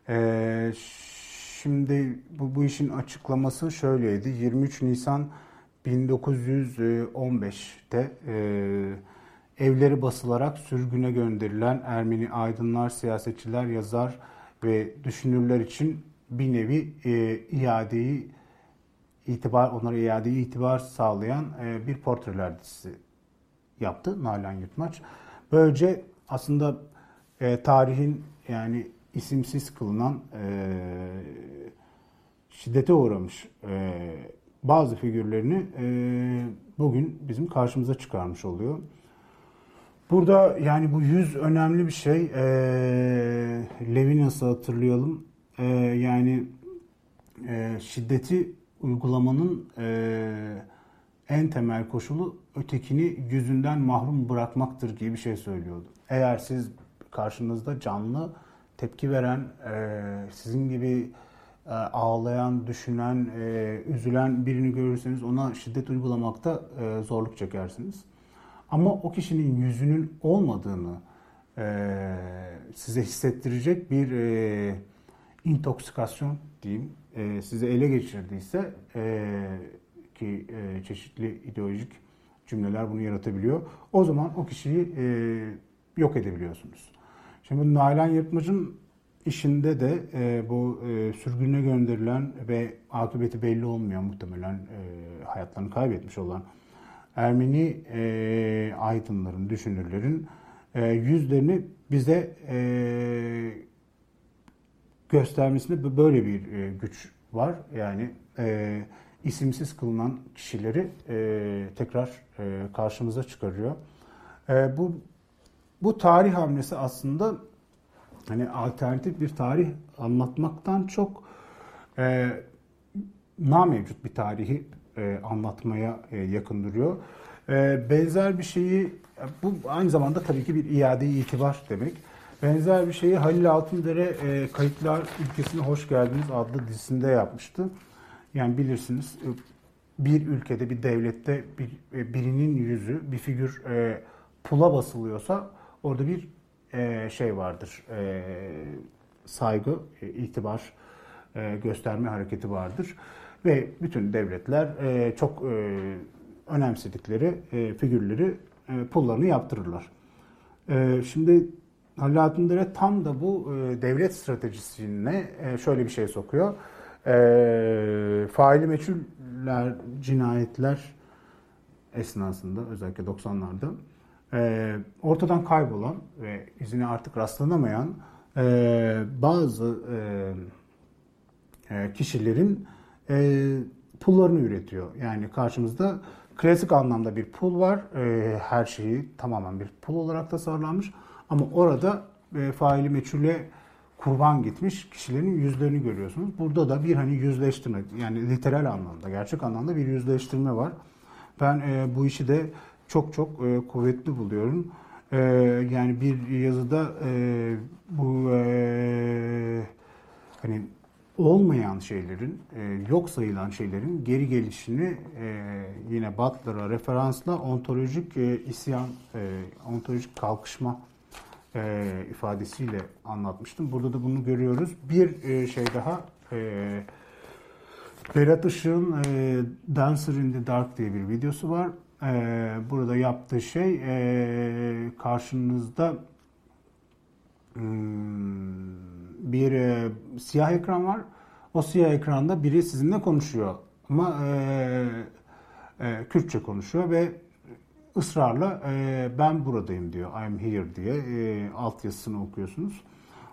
E, şimdi bu, bu işin açıklaması şöyleydi. 23 Nisan 1915'te e, evleri basılarak sürgüne gönderilen Ermeni aydınlar, siyasetçiler, yazar ve düşünürler için bir nevi e, iadeyi itibar onlara iadeyi itibar sağlayan e, bir portreler dizisi yaptı Nalan Yurtmaç. Böylece aslında e, tarihin yani isimsiz kılınan e, şiddete uğramış e, bazı figürlerini e, bugün bizim karşımıza çıkarmış oluyor. Burada yani bu yüz önemli bir şey. E, Levinas'ı hatırlayalım. E, yani e, şiddeti uygulamanın e, en temel koşulu ötekini yüzünden mahrum bırakmaktır gibi bir şey söylüyordu. Eğer siz karşınızda canlı tepki veren, e, sizin gibi e, ağlayan, düşünen, e, üzülen birini görürseniz ona şiddet uygulamakta e, zorluk çekersiniz. Ama o kişinin yüzünün olmadığını e, size hissettirecek bir e, intoksikasyon diyeyim, e, size ele geçirdiyse e, ki e, çeşitli ideolojik cümleler bunu yaratabiliyor. O zaman o kişiyi e, yok edebiliyorsunuz. Şimdi Nalan Yırtmac'ın işinde de e, bu e, sürgüne gönderilen ve akıbeti belli olmayan muhtemelen e, hayatlarını kaybetmiş olan Ermeni e, aydınların, düşünürlerin e, yüzlerini bize e, göstermesinde böyle bir e, güç var. Yani e, isimsiz kılınan kişileri e, tekrar e, karşımıza çıkarıyor. E, bu bu tarih hamlesi aslında hani alternatif bir tarih anlatmaktan çok e, namevcut bir tarihi e, anlatmaya e, yakın duruyor. E, benzer bir şeyi bu aynı zamanda tabii ki bir iade itibar demek. Benzer bir şeyi Halil Altındere e, Kayıtlar Ülkesine Hoş Geldiniz adlı dizisinde yapmıştı. Yani bilirsiniz e, bir ülkede, bir devlette bir, e, birinin yüzü, bir figür e, pula basılıyorsa orada bir e, şey vardır. E, saygı, e, itibar e, gösterme hareketi vardır. Ve bütün devletler e, çok e, önemsedikleri e, figürleri e, pullarını yaptırırlar. E, şimdi Alaaddin Dere tam da bu e, devlet stratejisine e, şöyle bir şey sokuyor. E, faili meçhuller, cinayetler esnasında özellikle 90'larda e, ortadan kaybolan ve izine artık rastlanamayan e, bazı e, e, kişilerin pullarını üretiyor. Yani karşımızda klasik anlamda bir pul var. Her şeyi tamamen bir pul olarak tasarlanmış. Ama orada e, faili meçhule kurban gitmiş kişilerin yüzlerini görüyorsunuz. Burada da bir hani yüzleştirme yani literal anlamda, gerçek anlamda bir yüzleştirme var. Ben bu işi de çok çok e, kuvvetli buluyorum. E, yani bir yazıda e, bu e, hani olmayan şeylerin, e, yok sayılan şeylerin geri gelişini e, yine Butler'a referansla ontolojik e, isyan, e, ontolojik kalkışma e, ifadesiyle anlatmıştım. Burada da bunu görüyoruz. Bir e, şey daha, e, Berat Işık'ın e, Dancer in the Dark diye bir videosu var. E, burada yaptığı şey e, karşınızda hmm, bir e, siyah ekran var. O siyah ekranda biri sizinle konuşuyor. Ama e, e, Kürtçe konuşuyor ve ısrarla e, ben buradayım diyor. I'm here diye e, altyazısını okuyorsunuz.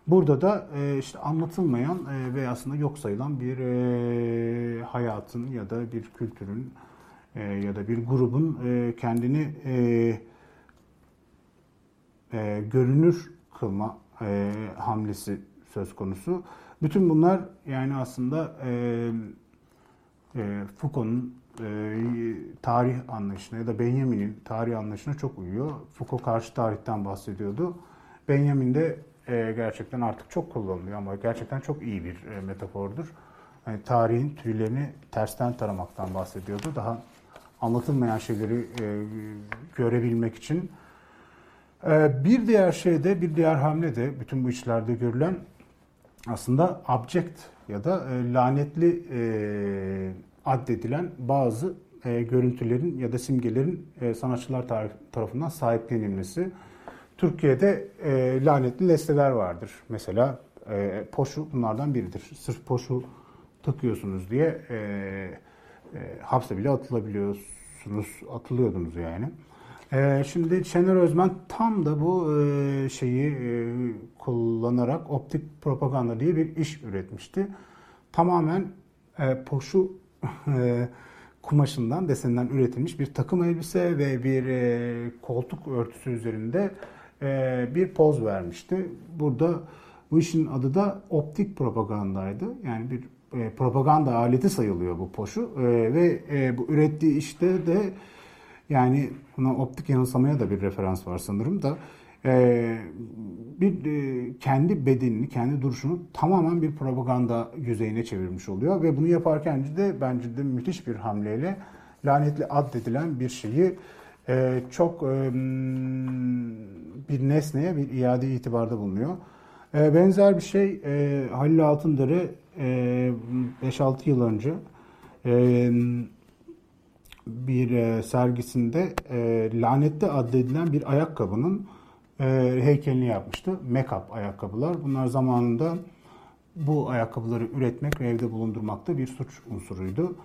Burada da e, işte anlatılmayan e, ve aslında yok sayılan bir e, hayatın ya da bir kültürün e, ya da bir grubun e, kendini e, e, görünür kılma e, hamlesi söz konusu. Bütün bunlar yani aslında e, e, Foucault'un e, tarih anlayışına ya da Benjamin'in tarih anlayışına çok uyuyor. Foucault karşı tarihten bahsediyordu. Benjamin de e, gerçekten artık çok kullanılıyor ama gerçekten çok iyi bir e, metafordur. Yani tarihin tüylerini tersten taramaktan bahsediyordu. Daha anlatılmayan şeyleri e, görebilmek için. E, bir diğer şey de, bir diğer hamle de bütün bu işlerde görülen aslında abject ya da e, lanetli e, addedilen bazı e, görüntülerin ya da simgelerin e, sanatçılar tarafından sahiplenilmesi. Türkiye'de e, lanetli nesneler vardır. Mesela e, poşu bunlardan biridir. Sırf poşu takıyorsunuz diye e, e, hapse bile atılabiliyorsunuz, atılıyordunuz yani. E, şimdi Şener Özmen tam da bu e, şeyi e, kullanarak optik propaganda diye bir iş üretmişti. Tamamen e, poşu e, kumaşından, deseninden üretilmiş bir takım elbise ve bir e, koltuk örtüsü üzerinde e, bir poz vermişti. Burada bu işin adı da optik propagandaydı. Yani bir e, propaganda aleti sayılıyor bu poşu e, ve e, bu ürettiği işte de yani buna optik yanılsamaya da bir referans var sanırım da e, bir e, kendi bedenini, kendi duruşunu tamamen bir propaganda yüzeyine çevirmiş oluyor ve bunu yaparken de bence de müthiş bir hamleyle lanetli addedilen bir şeyi e, çok e, bir nesneye bir iade itibarda bulunuyor. E, benzer bir şey e, Halil Altındere 5-6 yıl önce e, bir e, sergisinde e, lanetli addedilen bir ayakkabının heykelini yapmıştı. Make-up ayakkabılar. Bunlar zamanında bu ayakkabıları üretmek ve evde bulundurmakta bir suç unsuruydu.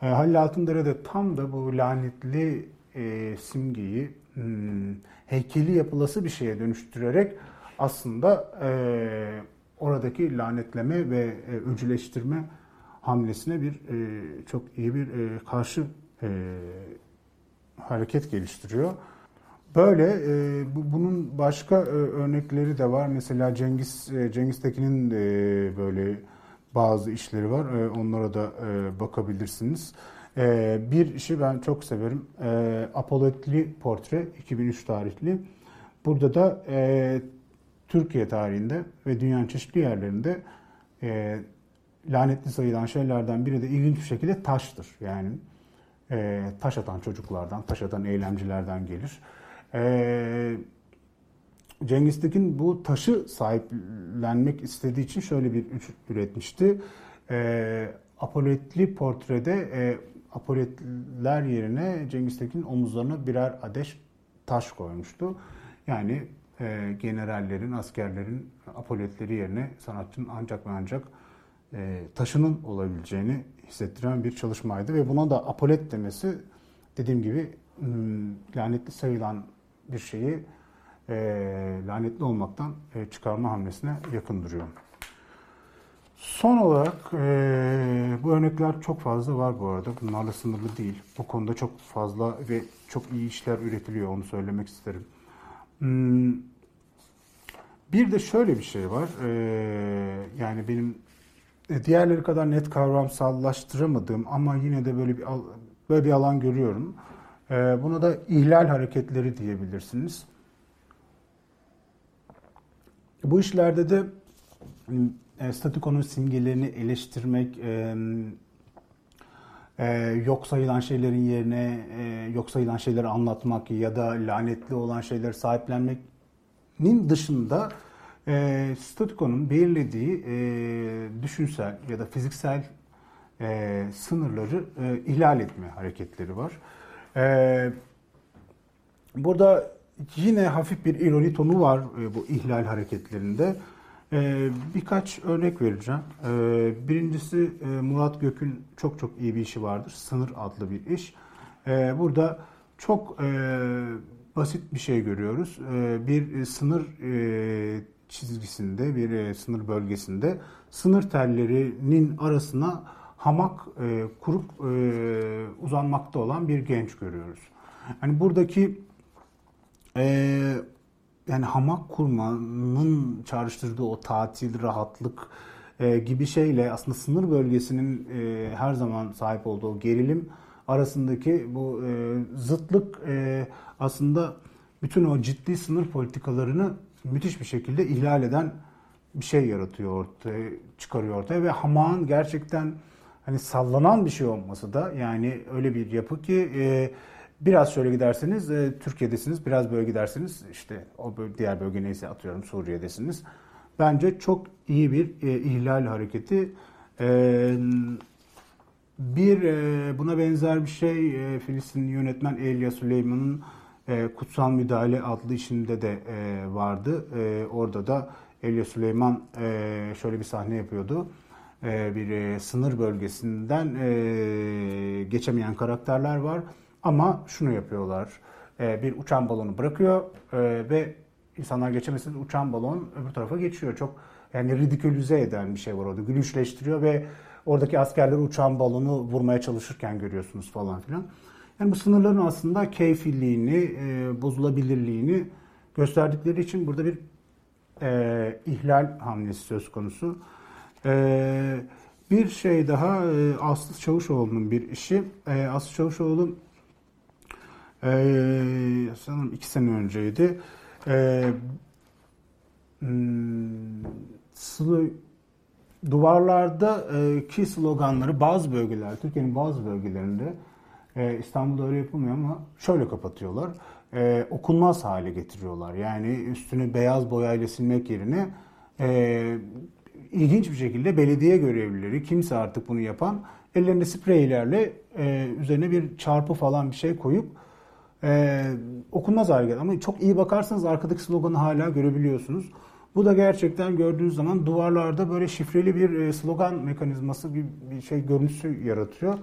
Halil Altındere de tam da bu lanetli e, simgeyi hmm, heykeli yapılası bir şeye dönüştürerek aslında e, oradaki lanetleme ve e, öcüleştirme hamlesine bir e, çok iyi bir e, karşı e, hareket geliştiriyor. Böyle e, bu, bunun başka e, örnekleri de var. Mesela Cengiz e, Cengiz Tekin'in e, böyle bazı işleri var. E, onlara da e, bakabilirsiniz. E, bir işi ben çok severim. E, Apollo Portre 2003 tarihli. Burada da e, Türkiye tarihinde ve dünyanın çeşitli yerlerinde e, lanetli sayılan şeylerden biri de ilginç bir şekilde taştır. Yani e, taş atan çocuklardan, taş atan eylemcilerden gelir. E, Cengiz Tekin bu taşı sahiplenmek istediği için şöyle bir üretmişti. E, Apoletli portrede e, apoletler yerine Cengiz Tekin omuzlarına birer adeş taş koymuştu. Yani e, generallerin, askerlerin apoletleri yerine sanatçının ancak ve ancak e, taşının olabileceğini hissettiren bir çalışmaydı ve buna da apolet demesi dediğim gibi hmm, lanetli sayılan bir şeyi e, lanetli olmaktan e, çıkarma hamlesine yakın duruyor. Son olarak e, bu örnekler çok fazla var bu arada. Bunlarla sınırlı değil. Bu konuda çok fazla ve çok iyi işler üretiliyor. Onu söylemek isterim. Hmm, bir de şöyle bir şey var. E, yani benim e, diğerleri kadar net kavramsallaştıramadığım ama yine de böyle bir böyle bir alan görüyorum. E, buna da ihlal hareketleri diyebilirsiniz. Bu işlerde de e, statikonun simgelerini eleştirmek, e, yok sayılan şeylerin yerine e, yok sayılan şeyleri anlatmak ya da lanetli olan şeyleri sahiplenmenin dışında e, statikonun belirlediği e, düşünsel ya da fiziksel e, sınırları e, ihlal etme hareketleri var. E, burada yine hafif bir ironi tonu var e, bu ihlal hareketlerinde. Ee, birkaç örnek vereceğim. Ee, birincisi e, Murat Gök'ün çok çok iyi bir işi vardır. Sınır adlı bir iş. Ee, burada çok e, basit bir şey görüyoruz. E, bir sınır e, çizgisinde, bir e, sınır bölgesinde sınır tellerinin arasına hamak e, kurup e, uzanmakta olan bir genç görüyoruz. Hani buradaki e, yani hamak kurmanın çağrıştırdığı o tatil, rahatlık e, gibi şeyle aslında sınır bölgesinin e, her zaman sahip olduğu gerilim arasındaki bu e, zıtlık e, aslında bütün o ciddi sınır politikalarını müthiş bir şekilde ihlal eden bir şey yaratıyor ortaya, çıkarıyor ortaya ve hamağın gerçekten hani sallanan bir şey olması da yani öyle bir yapı ki e, biraz şöyle giderseniz e, Türkiye'desiniz, biraz böyle giderseniz işte o böl- diğer bölge neyse atıyorum Suriye'desiniz. Bence çok iyi bir e, ihlal hareketi. E, bir e, buna benzer bir şey e, Filistinli yönetmen Elia Süleyman'ın e, Kutsal Müdahale adlı işinde de e, vardı. E, orada da Elia Süleyman e, şöyle bir sahne yapıyordu. E, bir e, sınır bölgesinden e, geçemeyen karakterler var ama şunu yapıyorlar. E, bir uçan balonu bırakıyor e, ve insanlar geçemesin uçan balon öbür tarafa geçiyor. Çok yani ridikülize eden bir şey var orada. Gülünçleştiriyor ve oradaki askerler uçan balonu vurmaya çalışırken görüyorsunuz falan filan. Yani bu sınırların aslında keyfiliğini, e, bozulabilirliğini gösterdikleri için burada bir e, ihlal hamlesi söz konusu. E, bir şey daha e, Aslı Çavuşoğlu'nun bir işi. E, Aslı Çavuşoğlu e, sanırım iki sene önceydi. E, slı, duvarlarda e, ki sloganları bazı bölgeler, Türkiye'nin bazı bölgelerinde e, İstanbul'da öyle yapılmıyor ama şöyle kapatıyorlar. E, okunmaz hale getiriyorlar. Yani üstünü beyaz boyayla silmek yerine e, ilginç bir şekilde belediye görevlileri, kimse artık bunu yapan ellerinde spreylerle e, üzerine bir çarpı falan bir şey koyup e, okunmaz hale getiriyor. Ama çok iyi bakarsanız arkadaki sloganı hala görebiliyorsunuz. Bu da gerçekten gördüğünüz zaman duvarlarda böyle şifreli bir e, slogan mekanizması gibi bir şey görüntüsü yaratıyor.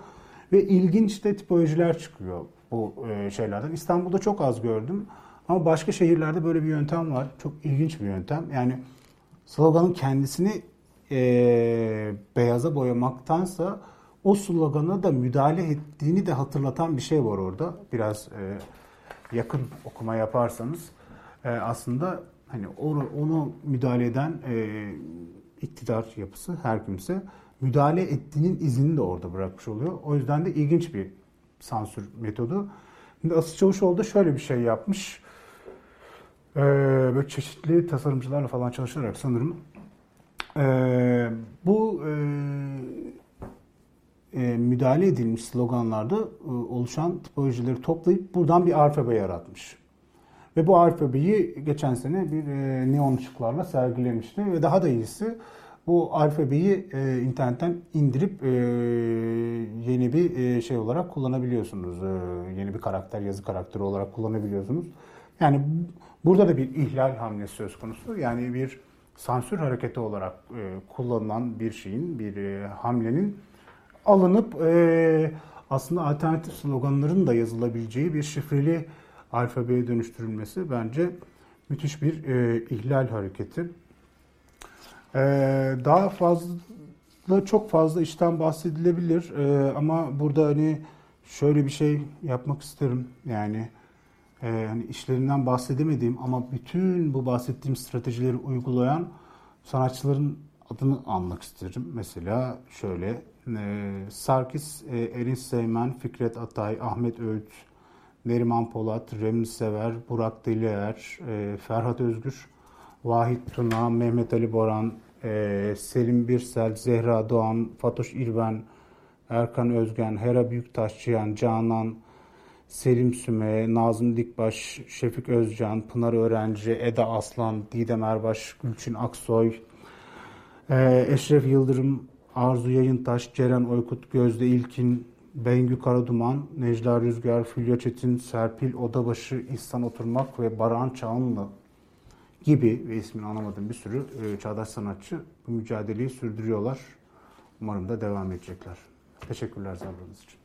Ve ilginç de tipolojiler çıkıyor bu e, şeylerden. İstanbul'da çok az gördüm. Ama başka şehirlerde böyle bir yöntem var. Çok ilginç bir yöntem. Yani sloganın kendisini e, beyaza boyamaktansa o slogana da müdahale ettiğini de hatırlatan bir şey var orada. Biraz e, yakın okuma yaparsanız e, aslında hani onu, onu müdahale eden e, iktidar yapısı her kimse müdahale ettiğinin izini de orada bırakmış oluyor. O yüzden de ilginç bir sansür metodu. Şimdi Asıl Çavuşoğlu da şöyle bir şey yapmış. Ee, böyle çeşitli tasarımcılarla falan çalışarak sanırım ee, bu e, müdahale edilmiş sloganlarda e, oluşan tipolojileri toplayıp buradan bir alfabe yaratmış. Ve bu alfabeyi geçen sene bir e, neon ışıklarla sergilemişti ve daha da iyisi bu alfabeyi e, internetten indirip e, yeni bir e, şey olarak kullanabiliyorsunuz. E, yeni bir karakter, yazı karakteri olarak kullanabiliyorsunuz. Yani burada da bir ihlal hamlesi söz konusu. Yani bir sansür hareketi olarak e, kullanılan bir şeyin, bir e, hamlenin alınıp e, aslında alternatif sloganların da yazılabileceği bir şifreli alfabeye dönüştürülmesi bence müthiş bir e, ihlal hareketi. E, daha fazla çok fazla işten bahsedilebilir e, ama burada hani şöyle bir şey yapmak isterim yani e, hani işlerinden bahsedemediğim ama bütün bu bahsettiğim stratejileri uygulayan sanatçıların adını anmak isterim. Mesela şöyle Sarkis, e, Erin Seymen, Fikret Atay, Ahmet Öğüt, Neriman Polat, Remzi Sever, Burak Delier, e, Ferhat Özgür, Vahit Tuna, Mehmet Ali Boran, e, Selim Birsel, Zehra Doğan, Fatoş İrben, Erkan Özgen, Hera Büyüktaşçıyan, Canan, Selim Süme, Nazım Dikbaş, Şefik Özcan, Pınar Öğrenci, Eda Aslan, Didem Erbaş, Gülçin Aksoy, Eşref Yıldırım, Arzu Yayıntaş, Ceren Oykut, Gözde İlkin, Bengü Karaduman, Necla Rüzgar, Fulya Çetin, Serpil Odabaşı, İhsan Oturmak ve Baran Çağınlı gibi ve ismini anlamadığım bir sürü e, çağdaş sanatçı bu mücadeleyi sürdürüyorlar. Umarım da devam edecekler. Teşekkürler sabrınız için.